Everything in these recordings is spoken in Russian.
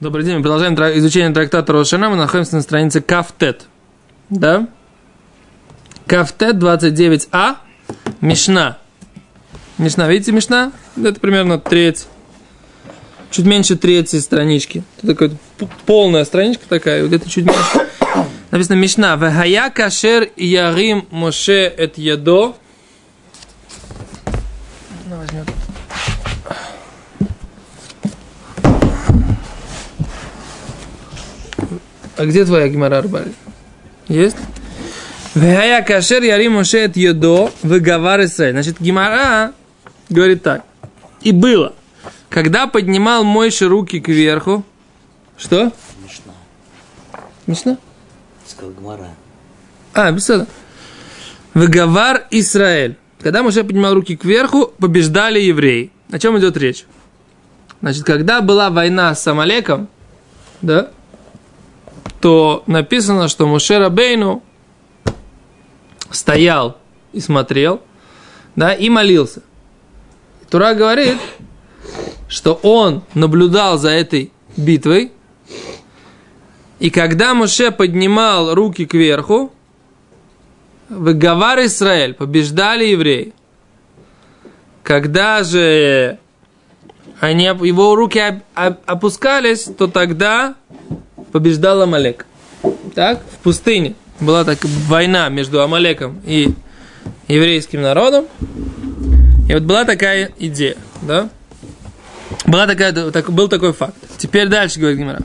Добрый день, мы продолжаем изучение трактата Рошана, мы находимся на странице Кафтет. Да? Кафтет 29а, Мишна. Мишна, видите Мишна? Это примерно треть, чуть меньше трети странички. Это такая полная страничка такая, где-то чуть меньше. Написано Мишна. Вехая кашер ярим Моше эт ядо. На, возьмем. А где твоя гемора Арбали? Есть? Вая кашер яри мошет йодо выговар. Значит, гемора говорит так. И было. Когда поднимал Мойши руки кверху, что? Смешно. Мишна? Сказал Гмара. А, беседа. Выговар Израиль. Когда Моше поднимал руки кверху, побеждали евреи. О чем идет речь? Значит, когда была война с Амалеком, да, то написано, что Моше Рабейну стоял и смотрел, да, и молился. Тура говорит, что он наблюдал за этой битвой, и когда Моше поднимал руки кверху, Выговар Израиль, побеждали евреи. Когда же они, его руки оп- оп- опускались, то тогда побеждал Амалек. Так, в пустыне была так война между Амалеком и еврейским народом. И вот была такая идея, да? Была такая, так, был такой факт. Теперь дальше говорит Гимара.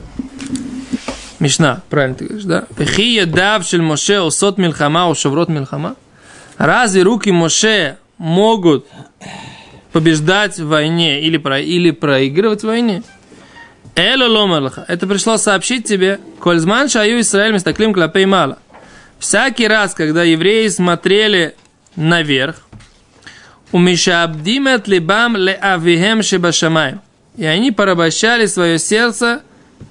Мишна, правильно ты говоришь, да? Пехия дав шель Моше осот милхама, ушаврот милхама. Разве руки Моше могут побеждать в войне или, про, или проигрывать в войне? Эло ломарлаха. Это пришло сообщить тебе. Кользман шаю Исраэль мистаклим клапей мало. Всякий раз, когда евреи смотрели наверх, умешабдимет либам ле авихем шебашамай. И они порабощали свое сердце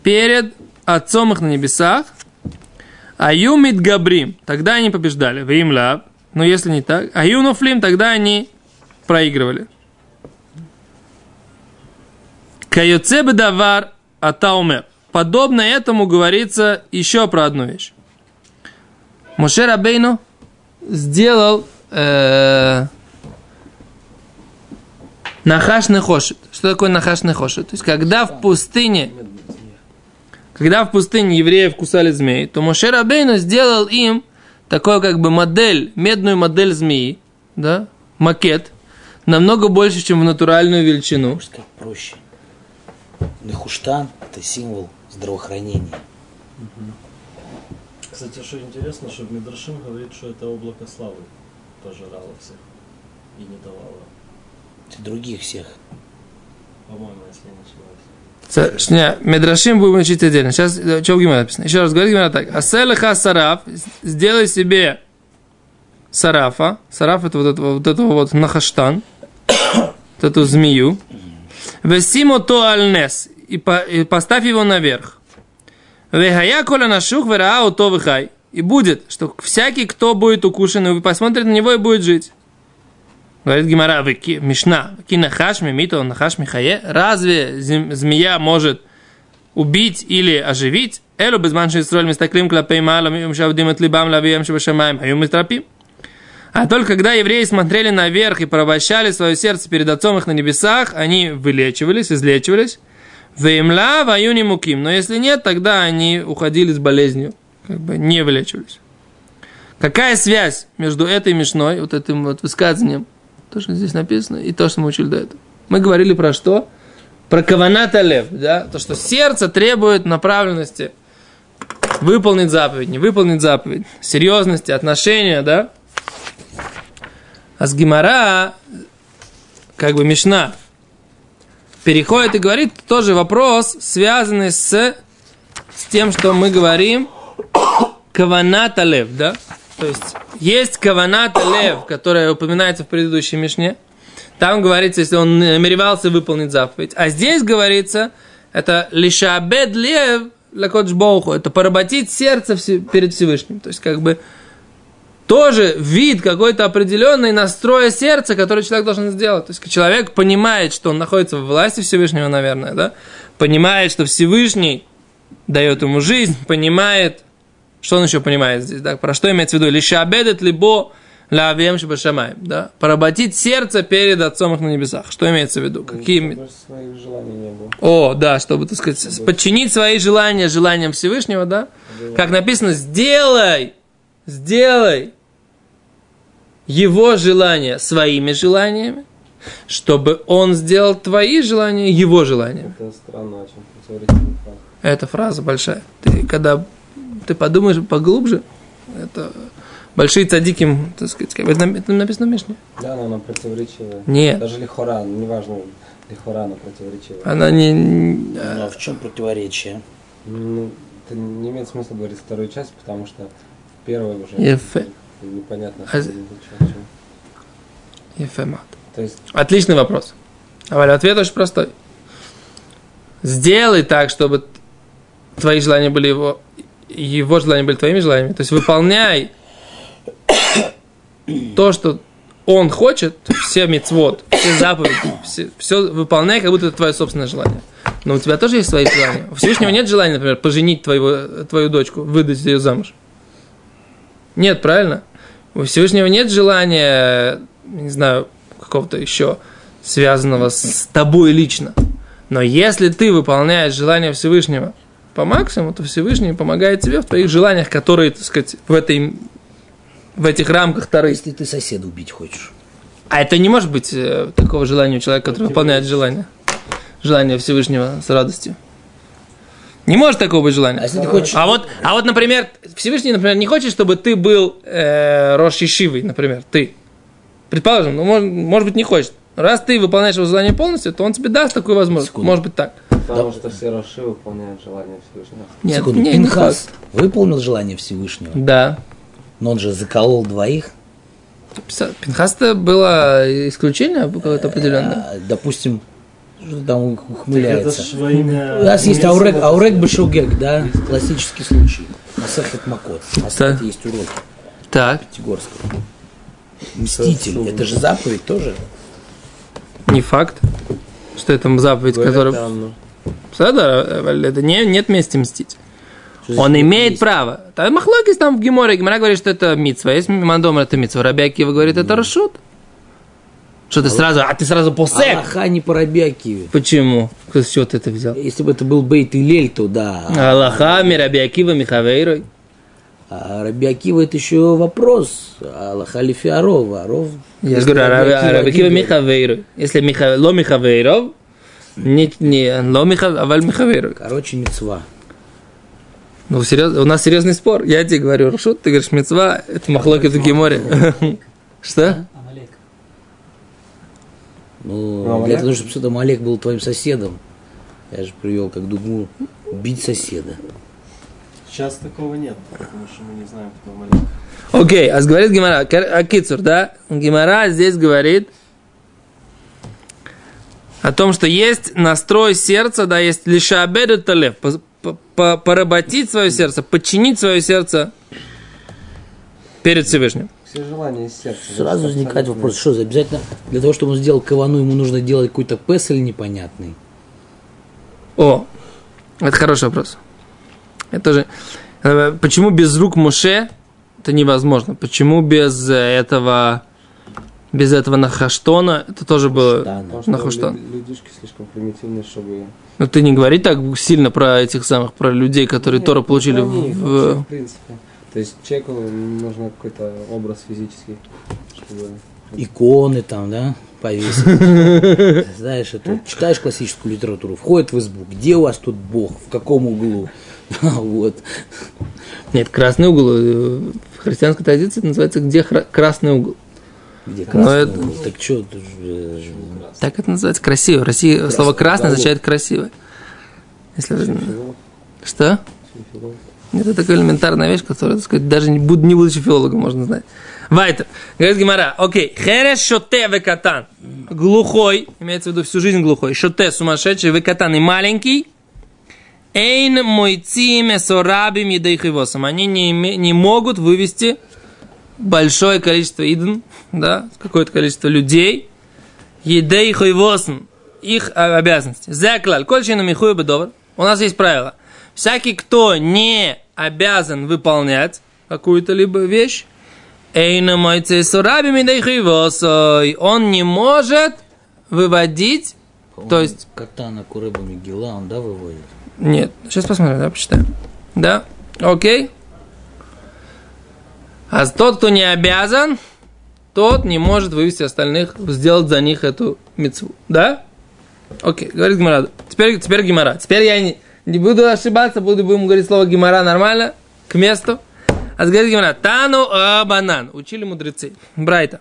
перед отцом их на небесах, а юмит габрим, тогда они побеждали, вим лаб, но если не так, а юнофлим, тогда они проигрывали. Кайоцебе давар атаумер. Подобно этому говорится еще про одну вещь. Моше Рабейну сделал э, нахаш нехошет. Что такое нахаш нехошет? То есть, когда в пустыне когда в пустыне евреев кусали змеи, то Моше Рабейну сделал им такой как бы модель, медную модель змеи, да, макет, намного больше, чем в натуральную величину. Сказать проще. Нехуштан – это символ здравоохранения. Кстати, что интересно, что в Мидрашим говорит, что это облако славы пожирало всех и не давало. Это других всех. По-моему, если не ошибаюсь. Шня, Медрашим будем учить отдельно. Сейчас, э, что в Гимаре написано? Еще раз говорит Гимара так. Аселеха сараф, сделай себе сарафа. Сараф это вот этого вот, этого вот нахаштан. Вот эту змею. Весимо то альнес. И, по- и поставь его наверх. Вехая коля нашух вераа то выхай. И будет, что всякий, кто будет укушен, посмотрит на него и будет жить. Говорит Гимара, «Веки- Мишна, кинахаш мимито нахаш михае. Разве змея может убить или оживить? Элу безман шеистроль мистаклим клапей малам и умшавдим от либам лавием шабашамаем хаю мистрапим. А только когда евреи смотрели наверх и порабощали свое сердце перед Отцом их на небесах, они вылечивались, излечивались. Веймла ваюни муким. Но если нет, тогда они уходили с болезнью, как бы не вылечивались. Какая связь между этой мишной, вот этим вот высказыванием, то, что здесь написано, и то, что мы учили до этого? Мы говорили про что? Про каваната лев, да? То, что сердце требует направленности выполнить заповедь, не выполнить заповедь, серьезности, отношения, да? А с Гимара, как бы Мишна, переходит и говорит тоже вопрос, связанный с, с тем, что мы говорим каваната лев, да? То есть есть каваната лев, которая упоминается в предыдущей Мишне. Там говорится, если он намеревался выполнить заповедь. А здесь говорится, это лишабед лев лакодж боуху, это поработить сердце перед Всевышним. То есть как бы тоже вид какой-то определенный настроя сердца, который человек должен сделать. То есть человек понимает, что он находится в власти Всевышнего, наверное, да, понимает, что Всевышний дает ему жизнь, понимает, что он еще понимает здесь, да, про что имеется в виду, лишь обедет, либо лавем шабашамай, да, поработить сердце перед Отцом их на небесах. Что имеется в виду? Какие... Чтобы своих желаний не было. О, да, чтобы, так сказать, подчинить свои желания желаниям Всевышнего, да? Как написано, сделай, сделай его желания своими желаниями, чтобы он сделал твои желания его желаниями. Это странно очень. Противоречивый факт. Эта фраза большая. Ты когда ты подумаешь поглубже, это большие цадики, так сказать, это нап- это написано в Мишне. Да, но она противоречивая. Нет. Даже лихора, ну, неважно, лихора она противоречивая. Она не... Ну, а в чем противоречие? Ну, это не имеет смысла говорить вторую часть, потому что в первой уже Ефе. Непонятно, А-. Ефемат. Есть, Отличный вопрос. А ответ очень простой. Сделай так, чтобы твои желания были его, его желания были твоими желаниями. То есть выполняй то, что он хочет, все мецвод, все заповеди, все, все выполняй, как будто это твое собственное желание. Но у тебя тоже есть свои желания. У Всевышнего нет желания, например, поженить твоего, твою дочку, выдать ее замуж. Нет, правильно? У Всевышнего нет желания, не знаю, какого-то еще связанного с тобой лично. Но если ты выполняешь желание Всевышнего по максимуму, то Всевышний помогает тебе в твоих желаниях, которые, так сказать, в, этой, в этих рамках Тары. Если ты соседа убить хочешь. А это не может быть э, такого желания у человека, который выполняет желание. Желание Всевышнего с радостью. Не может такого быть желания. А если ты хочешь... А вот, а вот, например, Всевышний, например, не хочет, чтобы ты был э, Рош например, ты. Предположим, ну, может, может быть, не хочет. Раз ты выполняешь его желание полностью, то он тебе даст такую возможность. Секунду. Может быть так. потому что все Роши выполняют желание Всевышнего. Нет, Секунду, не, не Пинхас факт. выполнил желание Всевышнего, Да. но он же заколол двоих. Пинхас-то было исключение какое-то определенное. А, допустим, что там Это ухмыляется. ж во имя... У нас есть Аурек, Аурек. Башугек, да, классический случай. Масахет Макот. У нас, кстати, есть урок Так, Пятигорского. Мститель, это же заповедь тоже. не факт, что это заповедь, которая... Это не, нет мести мстить. Он имеет мести? право. Там Махлокис там в Геморе. Гемора говорит, что это митсва. Есть Мандомар, это митсва. Рабиакива говорит, это рашут. Что ты сразу, а ты сразу посек. Аллаха не по Рабиакиве. Почему? С чего ты это взял? Если бы это был Бейт и Лель, то да. Аллаха, Мирабиакива, Михавейрой. А Рабиакива это еще вопрос. Аллаха ли Фиаров? Аров. Я же говорю, Акива Рабиакива один Михавейрой. Если Миха- Ло Михавейров, не, не, Ло Миха- Аваль Михавейрой. Короче, мецва. Ну, серьезно, у нас серьезный спор. Я тебе говорю, Рашут, ты говоришь, мецва, это Махлокис в Геморе. Что? Ну, Ну, для того, чтобы все Олег был твоим соседом, я же привел как дугу бить соседа. Сейчас такого нет, потому что мы не знаем, кто Малек. Окей, а говорит Гимара, Акицур, да? Гимара здесь говорит о том, что есть настрой сердца, да, есть лишь обеду талев, по- по- по- поработить свое сердце, подчинить свое сердце перед Всевышним. Все желания из сердца. Сразу Это возникает абсолютно- вопрос, что за обязательно для того, чтобы он сделал кавану, ему нужно делать какой-то песель непонятный. О, это хороший вопрос. Это же, э, почему без рук Муше это невозможно? Почему без э, этого, без этого нахаштона это тоже было... Лю- людишки слишком примитивные, чтобы... Ну ты не говори так сильно про этих самых, про людей, которые Нет, Тору ну, получили них в... вообще, в принципе. То есть человеку нужно какой-то образ физический, чтобы... Иконы там, да, повесить. Знаешь, это, читаешь классическую литературу, входит в избу, где у вас тут Бог, в каком углу? Вот. Нет, красный угол. э, В христианской традиции это называется где красный угол. Где красный это- угол? Так что, Так это называется красиво. В России слово красный означает красиво. Если вы... Что? Это такая элементарная вещь, которую, так сказать, даже не, буд- не будучи филологом, можно знать. Вайтер. Говорит Гимара, окей, хереш шоте векатан. Глухой, имеется в виду всю жизнь глухой. Шоте сумасшедший, векатан и маленький. Эйн мойцим сорабим едейхивосом. Они не, име- не могут вывести большое количество иден, да, какое-то количество людей. Едейхивосом их обязанности. Заклаль, кольчину михую бедовар. У нас есть правило. Всякий, кто не обязан выполнять какую-то либо вещь, Эйна мойце сураби мидайхивосой. Он не может выводить, то есть... Как-то на Курыба Мигела он, да, выводит? Нет, сейчас посмотрим, да, почитаем. Да, окей. А тот, кто не обязан, тот не может вывести остальных, сделать за них эту мецву. Да? Окей, говорит Гимара. Теперь, теперь Гимара. Теперь я не, не буду ошибаться, буду будем говорить слово Гимара нормально, к месту. А говорит Гимара. Тану банан. Учили мудрецы. Брайта.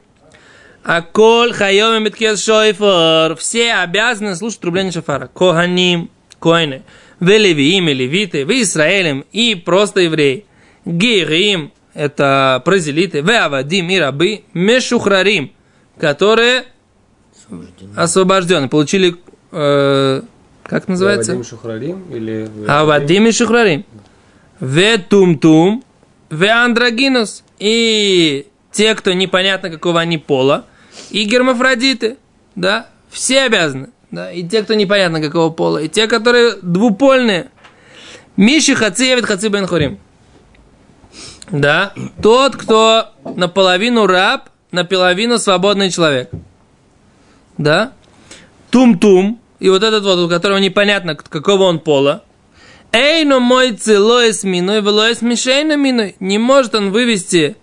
А коль хайоми меткес шойфор. Все обязаны слушать трубление шафара. Коганим, коины. Велевиим, левиты, в Израилем и просто евреи. Гирим, это прозелиты. Веавадим и рабы. Мешухрарим, которые освобождены. Получили, э, как называется? Вадим Шухрарим или... А Вадим и Шухрарим. Ве тум-тум, ве андрогинус. И те, кто непонятно какого они пола, и гермафродиты, да, все обязаны, да, и те, кто непонятно какого пола, и те, которые двупольные. Миши хаци явит хаци бен хорим. Да, тот, кто наполовину раб, наполовину свободный человек. Да, тум-тум, и вот этот вот, у которого непонятно, какого он пола, Эй, но мой целоес миной, велоес мишейна миной. Не может он вывести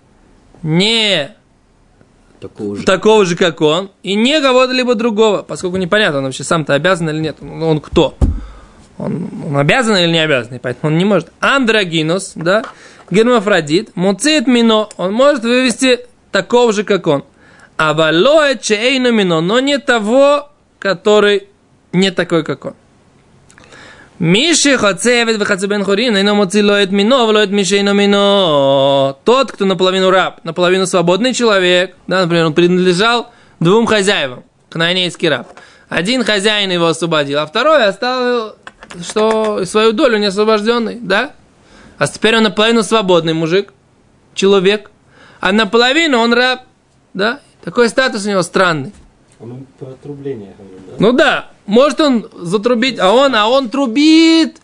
не Такого же. такого же, как он, и не кого-то либо другого, поскольку непонятно, он вообще сам-то обязан или нет. Он, он кто? Он, он обязан или не обязан, и поэтому он не может. Андрогинус, да, гермафродит, муцит мино, он может вывести такого же, как он. А валоэ чейну мино, но не того, который не такой, как он. Миши хоцевет вехацу бен хорин, ино моци лоет мино, влоет мишейно мино. Тот, кто наполовину раб, наполовину свободный человек, да, например, он принадлежал двум хозяевам, кнаанейский раб. Один хозяин его освободил, а второй оставил, что свою долю неосвобожденный, да? А теперь он наполовину свободный мужик, человек, а наполовину он раб, да? Такой статус у него странный. Мы про отрубление да? Ну да, может он затрубить, а он, а он трубит.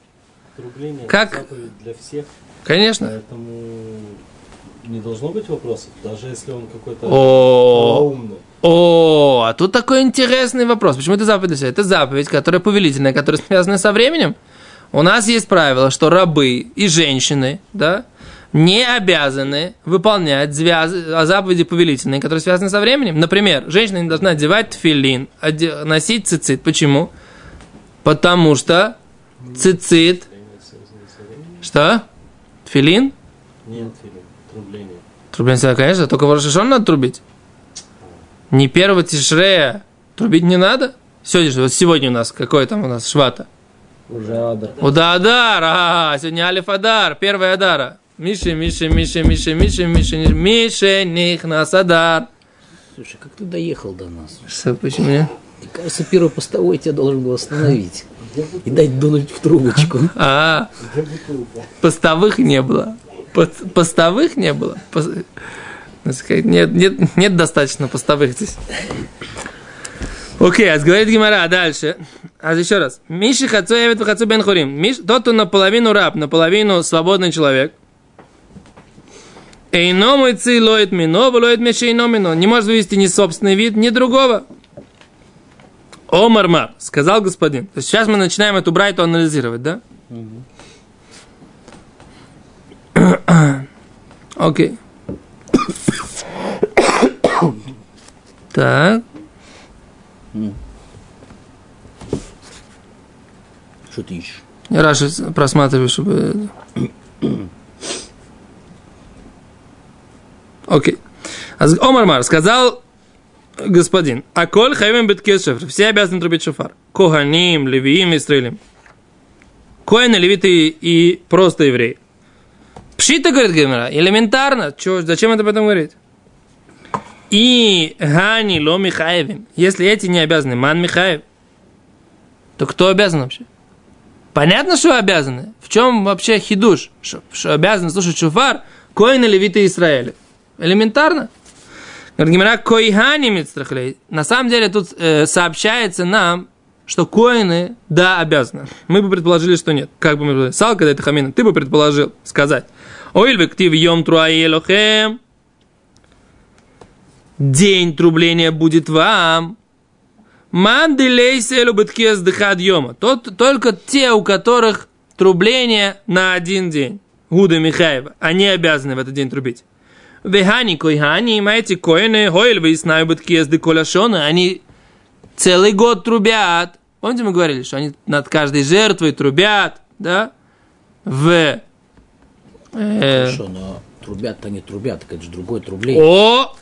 Отрубление Как? для всех, Конечно. поэтому не должно быть вопросов, даже если он какой-то умный. о, а тут такой интересный вопрос. Почему это заповедь для себя? Это заповедь, которая повелительная, которая связана со временем. У нас есть правило, что рабы и женщины, да, не обязаны выполнять звяз- а заповеди повелительные, которые связаны со временем. Например, женщина не должна одевать тфилин, оде- носить цицит. Почему? Потому что цицит... Что? Тфилин? Нет, отрубление. Трубление, себя, конечно, только в Рошишон надо трубить. Не первого тишрея трубить не надо. Сегодня, вот сегодня у нас, какой там у нас швата? Уже Адар. Уда Адар, а, сегодня Алиф Адар, первая Адара. Миши, Миши, Миши, Миши, Миши, них на садар. Слушай, как ты доехал до нас? Что, почему? Мне кажется, первый постовой тебя должен был остановить и дать дунуть в трубочку. А, постовых не было. Постовых не было. Ну, нет, нет, нет достаточно постовых здесь. Окей, а говорит Гимара дальше. А еще раз. Миши хацу явит хацу бен хурим. Тот, кто наполовину раб, наполовину свободный человек – Эйному ци лоит мино, лоит мешей мино. Не может вывести ни собственный вид, ни другого. Омармар, сказал господин. То есть сейчас мы начинаем эту брайту анализировать, да? Окей. Так. Что ты ищешь? Я Раши просматриваю, чтобы... Окей. А с- Омармар сказал господин, а коль хайвем беткес шефр, все обязаны трубить шофар. Коганим, левиим, истрелим. Коины, левиты и просто евреи. Пшита, говорит Гемера, элементарно. Чё, зачем это об этом говорить? И Гани Ло Михаевим. Если эти не обязаны, Ман Михаев, то кто обязан вообще? Понятно, что обязаны. В чем вообще хидуш? Что, что обязаны слушать шуфар коины левиты Израиля. Элементарно. Говорит Гимара, койхани мицтрахлей. На самом деле тут э, сообщается нам что коины, да, обязаны. Мы бы предположили, что нет. Как бы мы предположили? Сал, когда это хамина, ты бы предположил сказать. Оиль вектив йом труаелохем. День трубления будет вам. Манделей селу быткес дыхад йома. Тот, только те, у которых трубление на один день. Гуда Михаева. Они обязаны в этот день трубить. Вехани койхани, эти коины, хойль выяснаю быткес деколяшона. Они целый год трубят. Помните, мы говорили, что они над каждой жертвой трубят, да? В... Э, Хорошо, но трубят-то не трубят, это же другое трубление. о!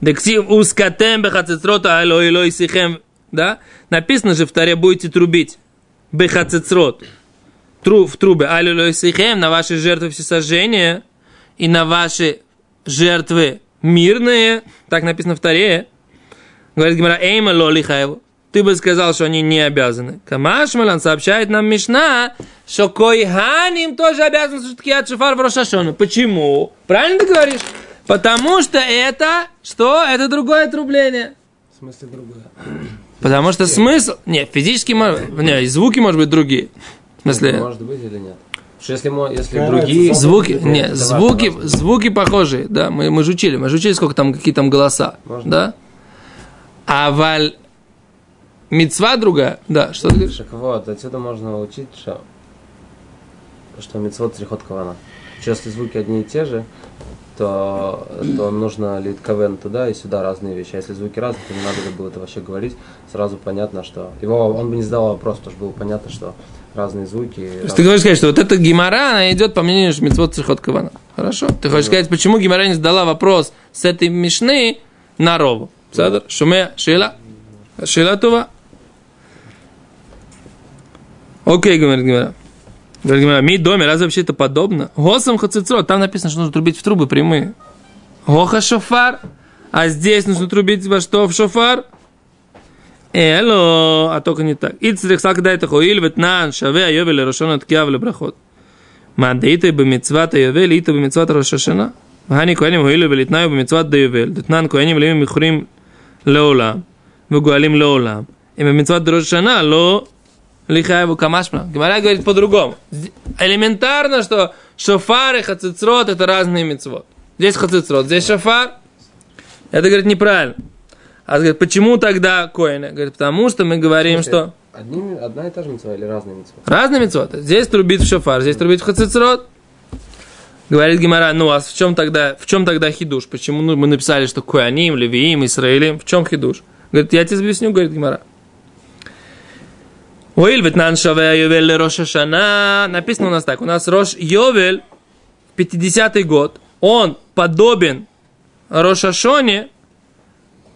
Дексив ускатем бехацецрота алой лой сихем. Да? Написано же в таре будете трубить. Бехацецрот. Тру, в трубе. Алой лой сихем на ваши жертвы всесожжения и на ваши жертвы мирные. Так написано в таре. Говорит Гимара, эйма лоли хаеву. Ты бы сказал, что они не обязаны. Камашмалан сообщает нам Мишна, что койханим тоже обязан слушать киат шофар в Рошашону. Почему? Правильно ты говоришь? Потому что это, что? Это другое отрубление. В смысле другое. Потому что смысл... Нет, физически... мож- Не, и звуки, может быть, другие. В смысле... Может быть или нет? Что если, мо- если Какая другие... Звуки, не, звуки, важно. звуки похожие, да, мы, мы же учили, мы же учили, сколько там, какие там голоса, Можно. да? А валь мецва другая, да, что ты говоришь? Так вот, отсюда можно учить, что, что митцвот трихот кавана. Что Если звуки одни и те же, то, то нужно лить кавен туда и сюда разные вещи. А если звуки разные, то не надо было это вообще говорить. Сразу понятно, что... Его, он бы не задал вопрос, потому что было понятно, что разные звуки... То есть ты хочешь сказать, что вот эта гемора, она идет по мнению Шмицвот Цихот Кавана. Хорошо. Ты хочешь сказать, почему гемора не задала вопрос с этой мишны на рову? Садр, шуме, шила. Шила това. Окей, говорит гемора. Говорит гемора, ми доме, разве вообще это подобно? Госом хацицрот, там написано, что нужно трубить в трубы прямые. Гоха шофар. А здесь нужно трубить во что? В шофар. Эло, а только не так. Ицрих сакдай таху иль нан шаве айовель рошон от киавле брахот. Мадейте бы митцвата йовель, ите бы митцвата рошашена. Вани коэним хуиле велитнаю бы митцват да йовель. Детнан коэним лимим михурим леолам. Выгуалим леолам. И бы митцват да ло лихаеву камашма. Гимара говорит по-другому. Элементарно, что шофар и хацицрот это разные митцвот. Здесь хацицрот, здесь шофар. Это, говорит, неправильно. А говорит, почему тогда коины? Говорит, потому что мы говорим, что Одни, одна и та же митцва или разные митцвы? Разные мецвоты. Здесь трубит в шофар, здесь трубит в хацицрот. Говорит Гимара, ну а в чем тогда, в чем тогда хидуш? Почему ну, мы написали, что Куаним, Левиим, Исраилим? В чем хидуш? Говорит, я тебе объясню, говорит Гимара. Уиль ветнан шаве Йовель Роша Шана. Написано у нас так. У нас Рош Йовель, 50-й год, он подобен Рошашоне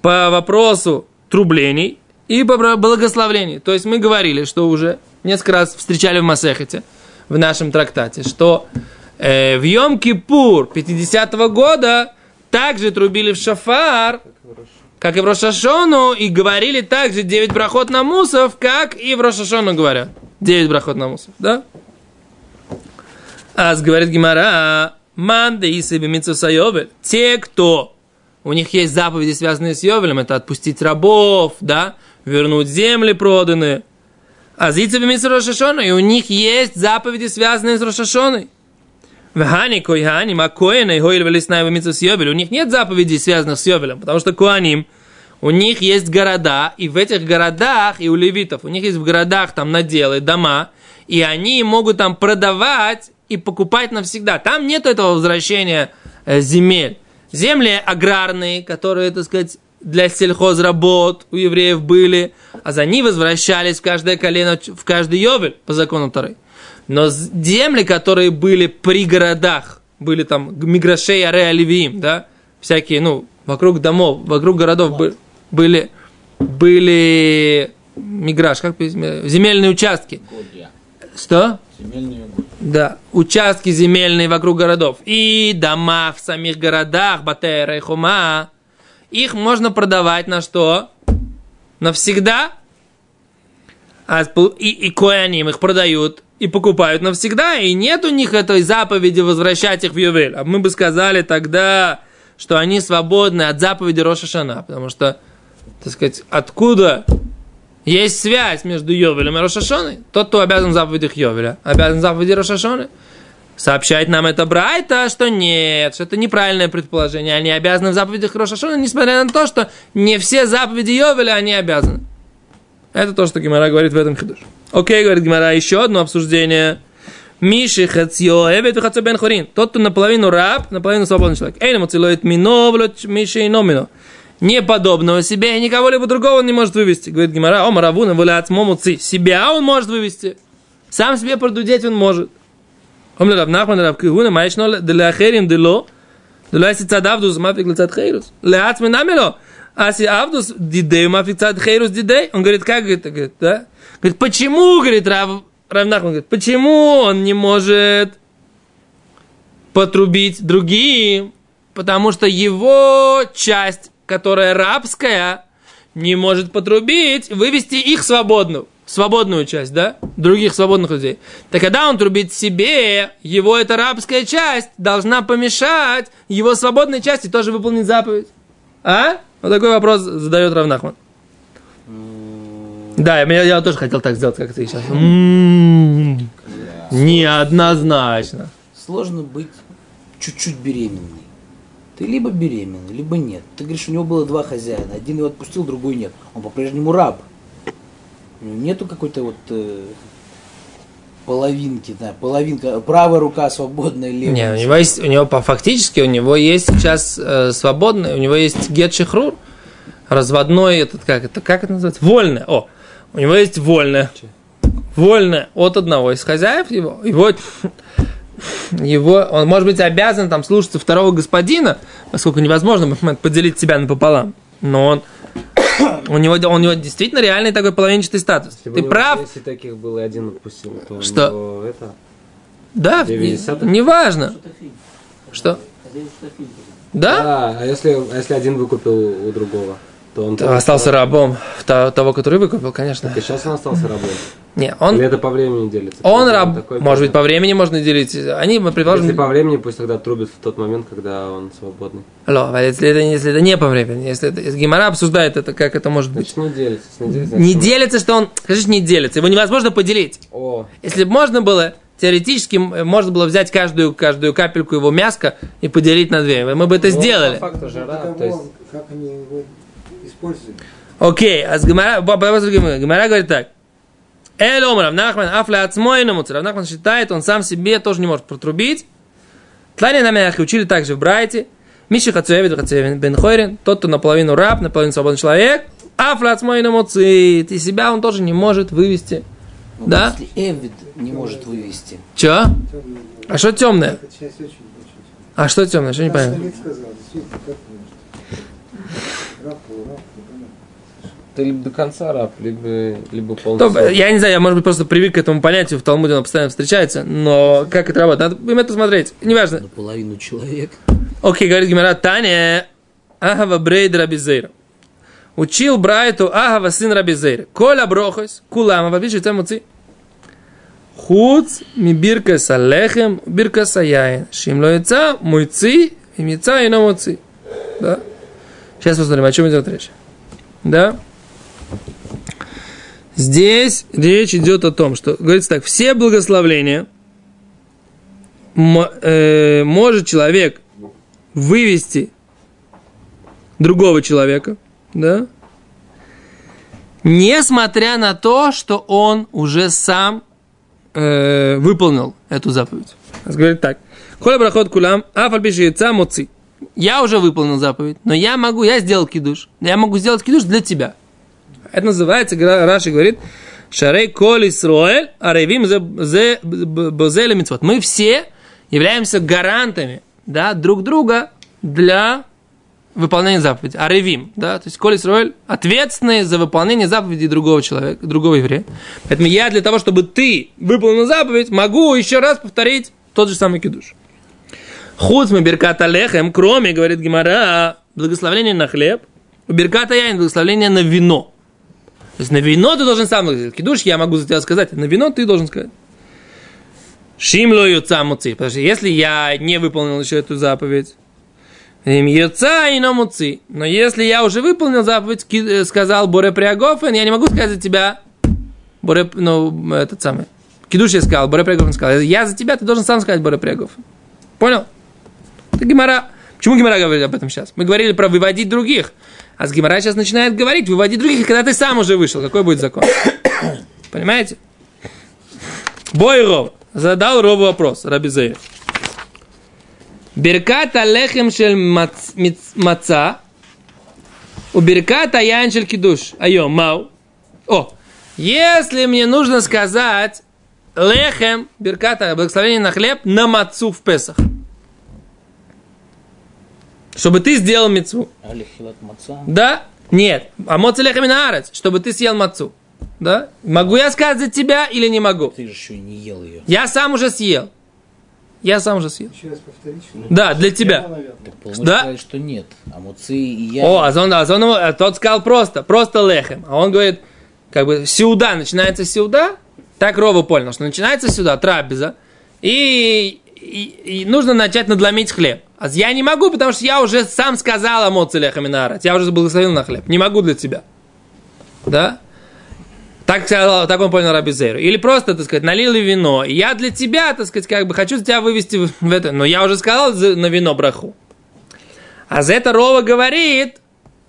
по вопросу трублений и по благословлений. То есть мы говорили, что уже несколько раз встречали в Масехете, в нашем трактате, что э, в Йом-Кипур 50-го года также трубили в шафар, как и в Рошашону, и говорили также 9 брахот на мусов, как и в Рошашону говорят. 9 брахот на мусов, да? Аз говорит Гимара, манда и себе. Те, кто у них есть заповеди, связанные с Йовелем, это отпустить рабов, да, вернуть земли проданные. А зицеби митсу Рошашона, и у них есть заповеди, связанные с Рошашоной. Вхани койхани, а коэна и хойль велесна митсу с Йовелем. У них нет заповедей, связанных с Йовелем, потому что коаним, у них есть города, и в этих городах, и у левитов, у них есть в городах там наделы, дома, и они могут там продавать и покупать навсегда. Там нет этого возвращения э, земель. Земли аграрные, которые, так сказать, для сельхозработ у евреев были, а за них возвращались в каждое колено, в каждый йовель по закону Торы. Но земли, которые были при городах, были там миграшей аре оливиим, да, всякие, ну, вокруг домов, вокруг городов бы- были, были миграш, как писать, земельные участки. Что? Да, участки земельные вокруг городов и дома в самих городах, Батера и Хума, их можно продавать на что? Навсегда. А и, и коаним их продают и покупают навсегда, и нет у них этой заповеди возвращать их в Ювель. А мы бы сказали тогда, что они свободны от заповеди Роша Шана, потому что, так сказать, откуда Есть связь между Йовелем и Рошашоной. Тот, кто обязан заповедях Йовеля, обязан заповеди Рошашоны. Сообщает нам это Брайта, что нет, что это неправильное предположение. Они обязаны в заповедях Рошашона, несмотря на то, что не все заповеди Йовеля они обязаны. Это то, что Гимара говорит в этом хидуш. Окей, говорит Гимара, еще одно обсуждение. Миши хацьё эбет хацьё бен хорин. Тот, кто наполовину раб, наполовину свободный человек. Эй, ему целует мино, миши и номино неподобного себе, и никого либо другого он не может вывести. Говорит Гимара, о, Маравуна, вылят момуци. Себя он может вывести. Сам себе продудеть он может. Омле Равнахман Равкигуна, маешно для дело, для Цадавдус, мафик лицат Хейрус. Леац минамело. Аси Авдус, дидей, мафик цад Хейрус, дидей. Он говорит, как это? Говорит, да? Говорит, почему, говорит, Рав, Равнахман, говорит, почему он не может потрубить другим? Потому что его часть которая рабская, не может потрубить, вывести их свободную свободную часть, да, других свободных людей. Так когда он трубит себе, его эта рабская часть должна помешать его свободной части тоже выполнить заповедь. А? Вот такой вопрос задает Равнахман. Да, я, я тоже хотел так сделать, как ты сейчас. М-м-м. Неоднозначно. Сложно быть чуть-чуть беременной. Ты либо беременна, либо нет. Ты говоришь, у него было два хозяина. Один его отпустил, другой нет. Он по-прежнему раб. Нету какой-то вот э, половинки, да, половинка, правая рука свободная, левая. Не, у него есть, у него по фактически у него есть сейчас э, свободный, у него есть гет шихрур, разводной, этот как это, как это называется, вольное. О, у него есть вольное, вольное от одного из хозяев его, его его, он может быть обязан там слушаться второго господина, поскольку невозможно поделить себя напополам. Но он у него, у него действительно реальный такой половинчатый статус. Если Ты бы прав. Если таких было и один отпустил, то Что? него это... Да, неважно. Что? Да? А, а если, а если один выкупил у другого, то он... То Остался рабом то- того, который выкупил, конечно. И сейчас он остался рабом. Не, Или он, это по времени делится? он раб. такой Может быть, по времени можно делить. Они, мы предположим... Если по времени, пусть тогда трубит в тот момент, когда он свободный. Алло, а если это, если это не по времени, если это, если Гимара обсуждает это, как это может быть. Значит, не делится. Не делится, значит, Не делится, что он, скажите, не делится. Его невозможно поделить. О, Если бы можно было, теоретически можно было взять каждую, каждую капельку его мяска и поделить на две. Мы бы это ну, сделали. По факту же Так, раб, а то есть... как они его Окей, а с Гимара, Гимара говорит так. Эль омар, Равнахман, афля ацмой намуцер. Равнахман считает, он сам себе тоже не может протрубить. Тлани на мягкой учили также в Брайте. Миши Хацуевит, Хацуевит бен Хойрин, тот, кто наполовину раб, наполовину свободный человек. Афля ацмой намуцит. И себя он тоже не может вывести. Ну, Да? Если Эвид не может вывести. Темный. А что темное? А что темное? Что не понятно? Раб. Ты либо до конца раб, либо, либо То, полностью. я не знаю, я, может быть, просто привык к этому понятию, в Талмуде оно постоянно встречается, но как это работает? Надо им это посмотреть. Неважно. Наполовину человек. Окей, говорит Гимара, Таня, Ахава Брейд Рабизейра. Учил Брайту Ахава сын Рабизейра. Коля Брохос, Кулама, вапиши цемуци. Хуц ми бирка салехем, бирка саяин. Шим ло яйца, муйци, им яйца и муци. Да? Сейчас посмотрим, о чем идет речь. Да? Здесь речь идет о том, что говорится так, все благословления э, может человек вывести другого человека, да, несмотря на то, что он уже сам э, выполнил эту заповедь. Говорит так. Коля брахот кулам, афальпиши яйца моци. Я уже выполнил заповедь, но я могу, я сделал кидуш. Я могу сделать кидуш для тебя. Это называется, Раши говорит, Шарей Коль Исроэль, Аревим зе бозеле митцвот. Мы все являемся гарантами да, друг друга для выполнения заповеди. Аревим, да, то есть Коль Исроэль ответственные за выполнение заповеди другого человека, другого еврея. Поэтому я для того, чтобы ты выполнил заповедь, могу еще раз повторить тот же самый кидуш. Худ мы берката лехем, кроме, говорит Гимара, благословение на хлеб, берката яин благословение на вино. То есть на вино ты должен сам сказать. Кидуш я могу за тебя сказать, на вино ты должен сказать. Шимло юца муци. Потому что если я не выполнил еще эту заповедь, Им яца и намуци. Но если я уже выполнил заповедь, э, сказал Боре Приагофен, я не могу сказать за тебя, Боре, ну, этот самый, Кидуш я сказал, Боре Приагофен сказал, я за тебя, ты должен сам сказать Боре Приагофен. Понял? Это Гимара. Почему Гимара говорит об этом сейчас? Мы говорили про выводить других. А с Гимара сейчас начинает говорить, выводить других, когда ты сам уже вышел. Какой будет закон? Понимаете? Бой Ров. Задал Рову вопрос, Рабизея. Беркат алехем шель маца. У беркат аян шель кидуш. Айо, мау. О, если мне нужно сказать лехем, берката, благословение на хлеб, на мацу в Песах. Чтобы ты сделал мецву. Да? Нет. А моцелехем наарец, чтобы ты съел мацу. Да? Могу я сказать за тебя или не могу? Ты же еще и не ел ее. Я сам уже съел. Я сам уже съел. Еще раз повторить. Да, для тебя. Полностью Да? сказали, что нет. А муцы и я. О, а он, а он, а тот сказал просто, просто лехем. А он говорит, как бы, сюда, начинается сюда, так Рова понял, что начинается сюда, трапеза, и, и, и нужно начать надломить хлеб. А я не могу, потому что я уже сам сказал о моце лехем и наарат. Я уже благословил на хлеб. Не могу для тебя. Да? Так, сказал, так он понял Раби Зейру. Или просто, так сказать, налили вино. И я для тебя, так сказать, как бы хочу тебя вывести в, это. Но я уже сказал за- на вино браху. А за это Рова говорит,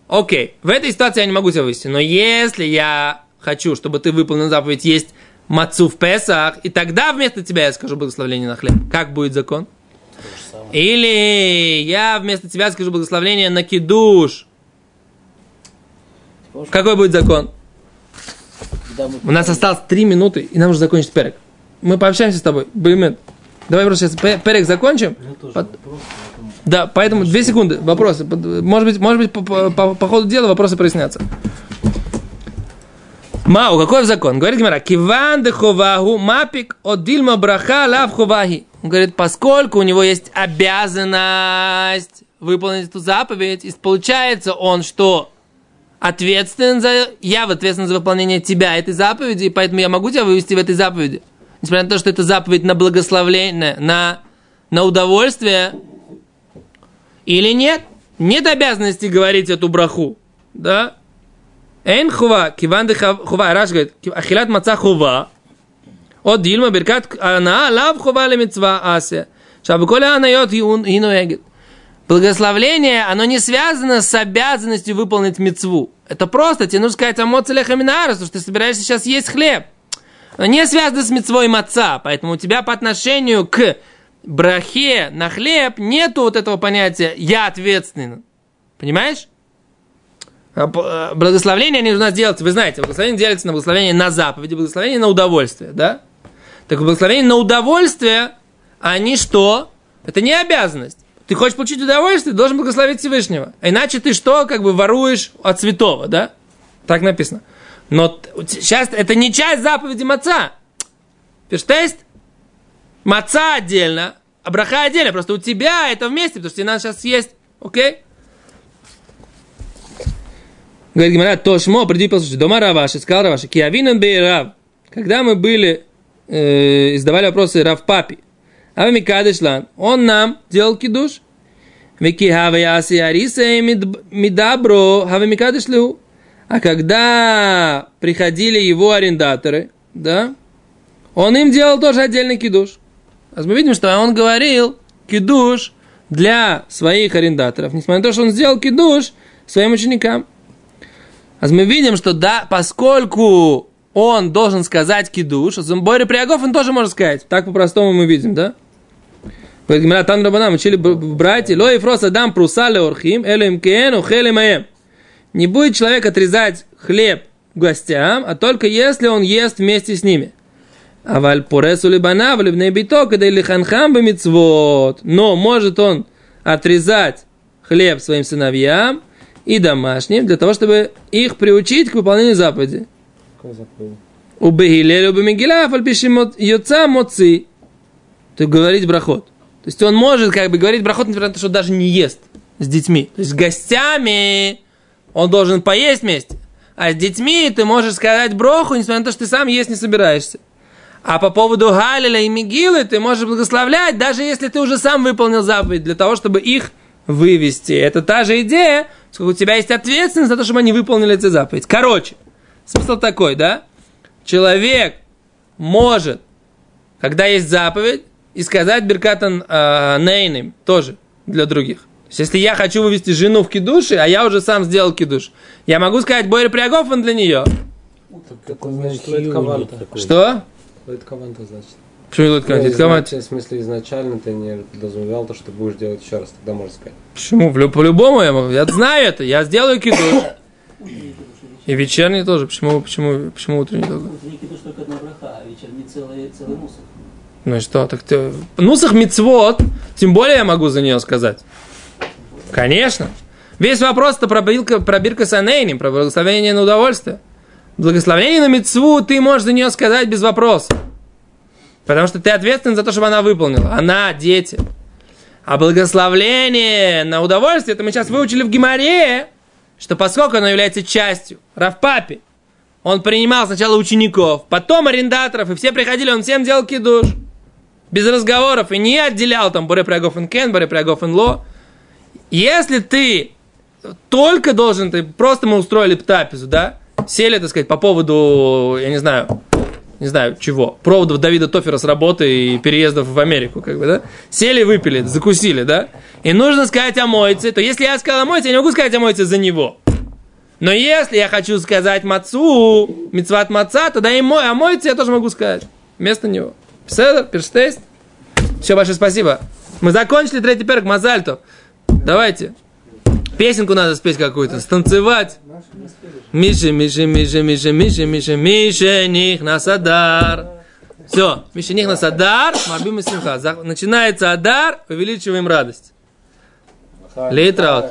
окей, в этой ситуации я не могу тебя вывести. Но если я хочу, чтобы ты выполнил заповедь есть мацу в Песах, и тогда вместо тебя я скажу благословение на хлеб. Как будет закон? Или я вместо тебя скажу благословение на кидуш. Какой будет закон? Мы У нас осталось три минуты, и нам нужно закончить перек. Мы пообщаемся с тобой. Баймет. Давай просто сейчас пе- перек закончим. Под- вопрос, поэтому Да, поэтому две секунды. Вопросы. Может быть, может быть по, по- по- по ходу дела вопросы прояснятся. Мау, какой закон? Говорит Гимара, киван де ховаху мапик от дильма браха лав ховахи. Он говорит, поскольку у него есть обязанность выполнить эту заповедь, и получается он, что ответственен за... Я ответственен за выполнение тебя этой заповеди, и поэтому я могу тебя вывести в этой заповеди. Несмотря на то, что это заповедь на благословление, на, на удовольствие, или нет? Нет обязанности говорить эту браху. Да? Эйн хува, киван де хува. Раш говорит, ахилат маца хува. От дильма беркат ана лав хува ле митцва асе. Шабаколя анайот и нуэгет. Благословление, оно не связано с обязанностью выполнить мецву. Это просто, тебе нужно сказать амоц лехаминарас, что ты собираешься сейчас есть хлеб. Оно не связано с мецвой маца, поэтому у тебя по отношению к брахе на хлеб нету вот этого понятия «я ответственен». Понимаешь? А э, Благословление нас делаются, вы знаете, благословение делится на благословение на заповеди, благословение на удовольствие, да? Так благословение на удовольствие, они что? Это не обязанность. Ты хочешь получить удовольствие, ты должен благословить Всевышнего. А Иначе ты что, как бы воруешь от святого, да? Так написано. Но сейчас это не часть заповеди маца. Пиштест? Маца отдельно, а браха отдельно. Просто у тебя это вместе, потому что тебе надо сейчас съесть. Окей? Говорит Гимара, то шмо, приди послушай. Дома Раваши, сказал Раваши, киавинан бей Рав. Когда мы были, э, задавали вопросы Рав Папи, а Микадышлан, он нам делал кидуш. Вики хаве яси арисе мидабро хаве Микадышлю. А когда приходили его арендаторы, да, он им делал тоже отдельный кидуш. А мы видим, что он говорил кидуш для своих арендаторов, несмотря на то, что он сделал кидуш своим ученикам. А мы видим, что да, поскольку он должен сказать кидуш, Бойре Приагов он тоже может сказать. Так по-простому мы видим, да? Тан Рабанам, учили братья, ло и фрос адам прусале орхим, элем кен, ухеле маем. Не будет человек отрезать хлеб гостям, а только если он ест вместе с ними. Аваль поресу либана, вливне бито, когда или ханхам бамицвот. Но может он отрезать хлеб своим сыновьям и домашним, для того, чтобы их приучить к выполнению заповеди. У Бегилеля, у Бемигеля, фальпиши йоца моци. То говорить брахот. То есть он может как бы говорить брахот, несмотря на то, что даже не ест с детьми. То есть с гостями он должен поесть вместе. А с детьми ты можешь сказать броху, несмотря на то, что ты сам есть не собираешься. А по поводу Галиля и Мигилы ты можешь благословлять, даже если ты уже сам выполнил заповедь, для того, чтобы их вывести. Это та же идея, что у тебя есть ответственность за то, чтобы они выполнили эту заповедь. Короче, смысл такой, да? Человек может, когда есть заповедь, и сказать Беркатан э, Нейным тоже для других. То есть, если я хочу вывести жену в кидуши, а я уже сам сделал кидуш, я могу сказать Бойр Приагофан для нее. Это значит лоит каванта. Что? Каванта значит. Почему Ну, кавант? изначально, В смысле, изначально ты не подразумевал то, что ты будешь делать еще раз, тогда можно сказать. Почему? По-любому я могу. Я знаю это. Я сделаю кидуш. И вечерний тоже. Почему, почему, почему утренний только? Утренний кидуш только одна браха, а вечерний целый, целый мусор. Ну и что? Так ты... Нусах мицвод, тем более я могу за нее сказать. Конечно. Весь вопрос-то про, бирка, про бирка про благословение на удовольствие. Благословение на мицву ты можешь за нее сказать без вопроса. Потому что ты ответственен за то, чтобы она выполнила. Она, дети. А благословление на удовольствие, это мы сейчас выучили в Гимаре, что поскольку оно является частью Равпапи, он принимал сначала учеников, потом арендаторов, и все приходили, он всем делал кидуш. Без разговоров, и не отделял там Боре Прягофен Кен, Боре Прягофен Ло. Если ты только должен, ты просто мы устроили птапизу, да, сели, так сказать, по поводу, я не знаю, не знаю чего, проводов Давида Тофера с работы и переездов в Америку, как бы, да, сели, выпили, закусили, да, и нужно сказать о мойце, то если я сказал о мойце, я не могу сказать о мойце за него. Но если я хочу сказать мацу, мицват маца, тогда и мой, о мойце я тоже могу сказать вместо него. Седер, перштейст. Все, большое спасибо. Мы закончили третий перк Мазальтов. Давайте. Песенку надо спеть какую-то, станцевать. Миша, Миша, Миша, Миша, Миша, Миша, Миша, них на садар. Все, Миша, них на садар, марбим и симха. Начинается адар, увеличиваем радость. Лейтраут.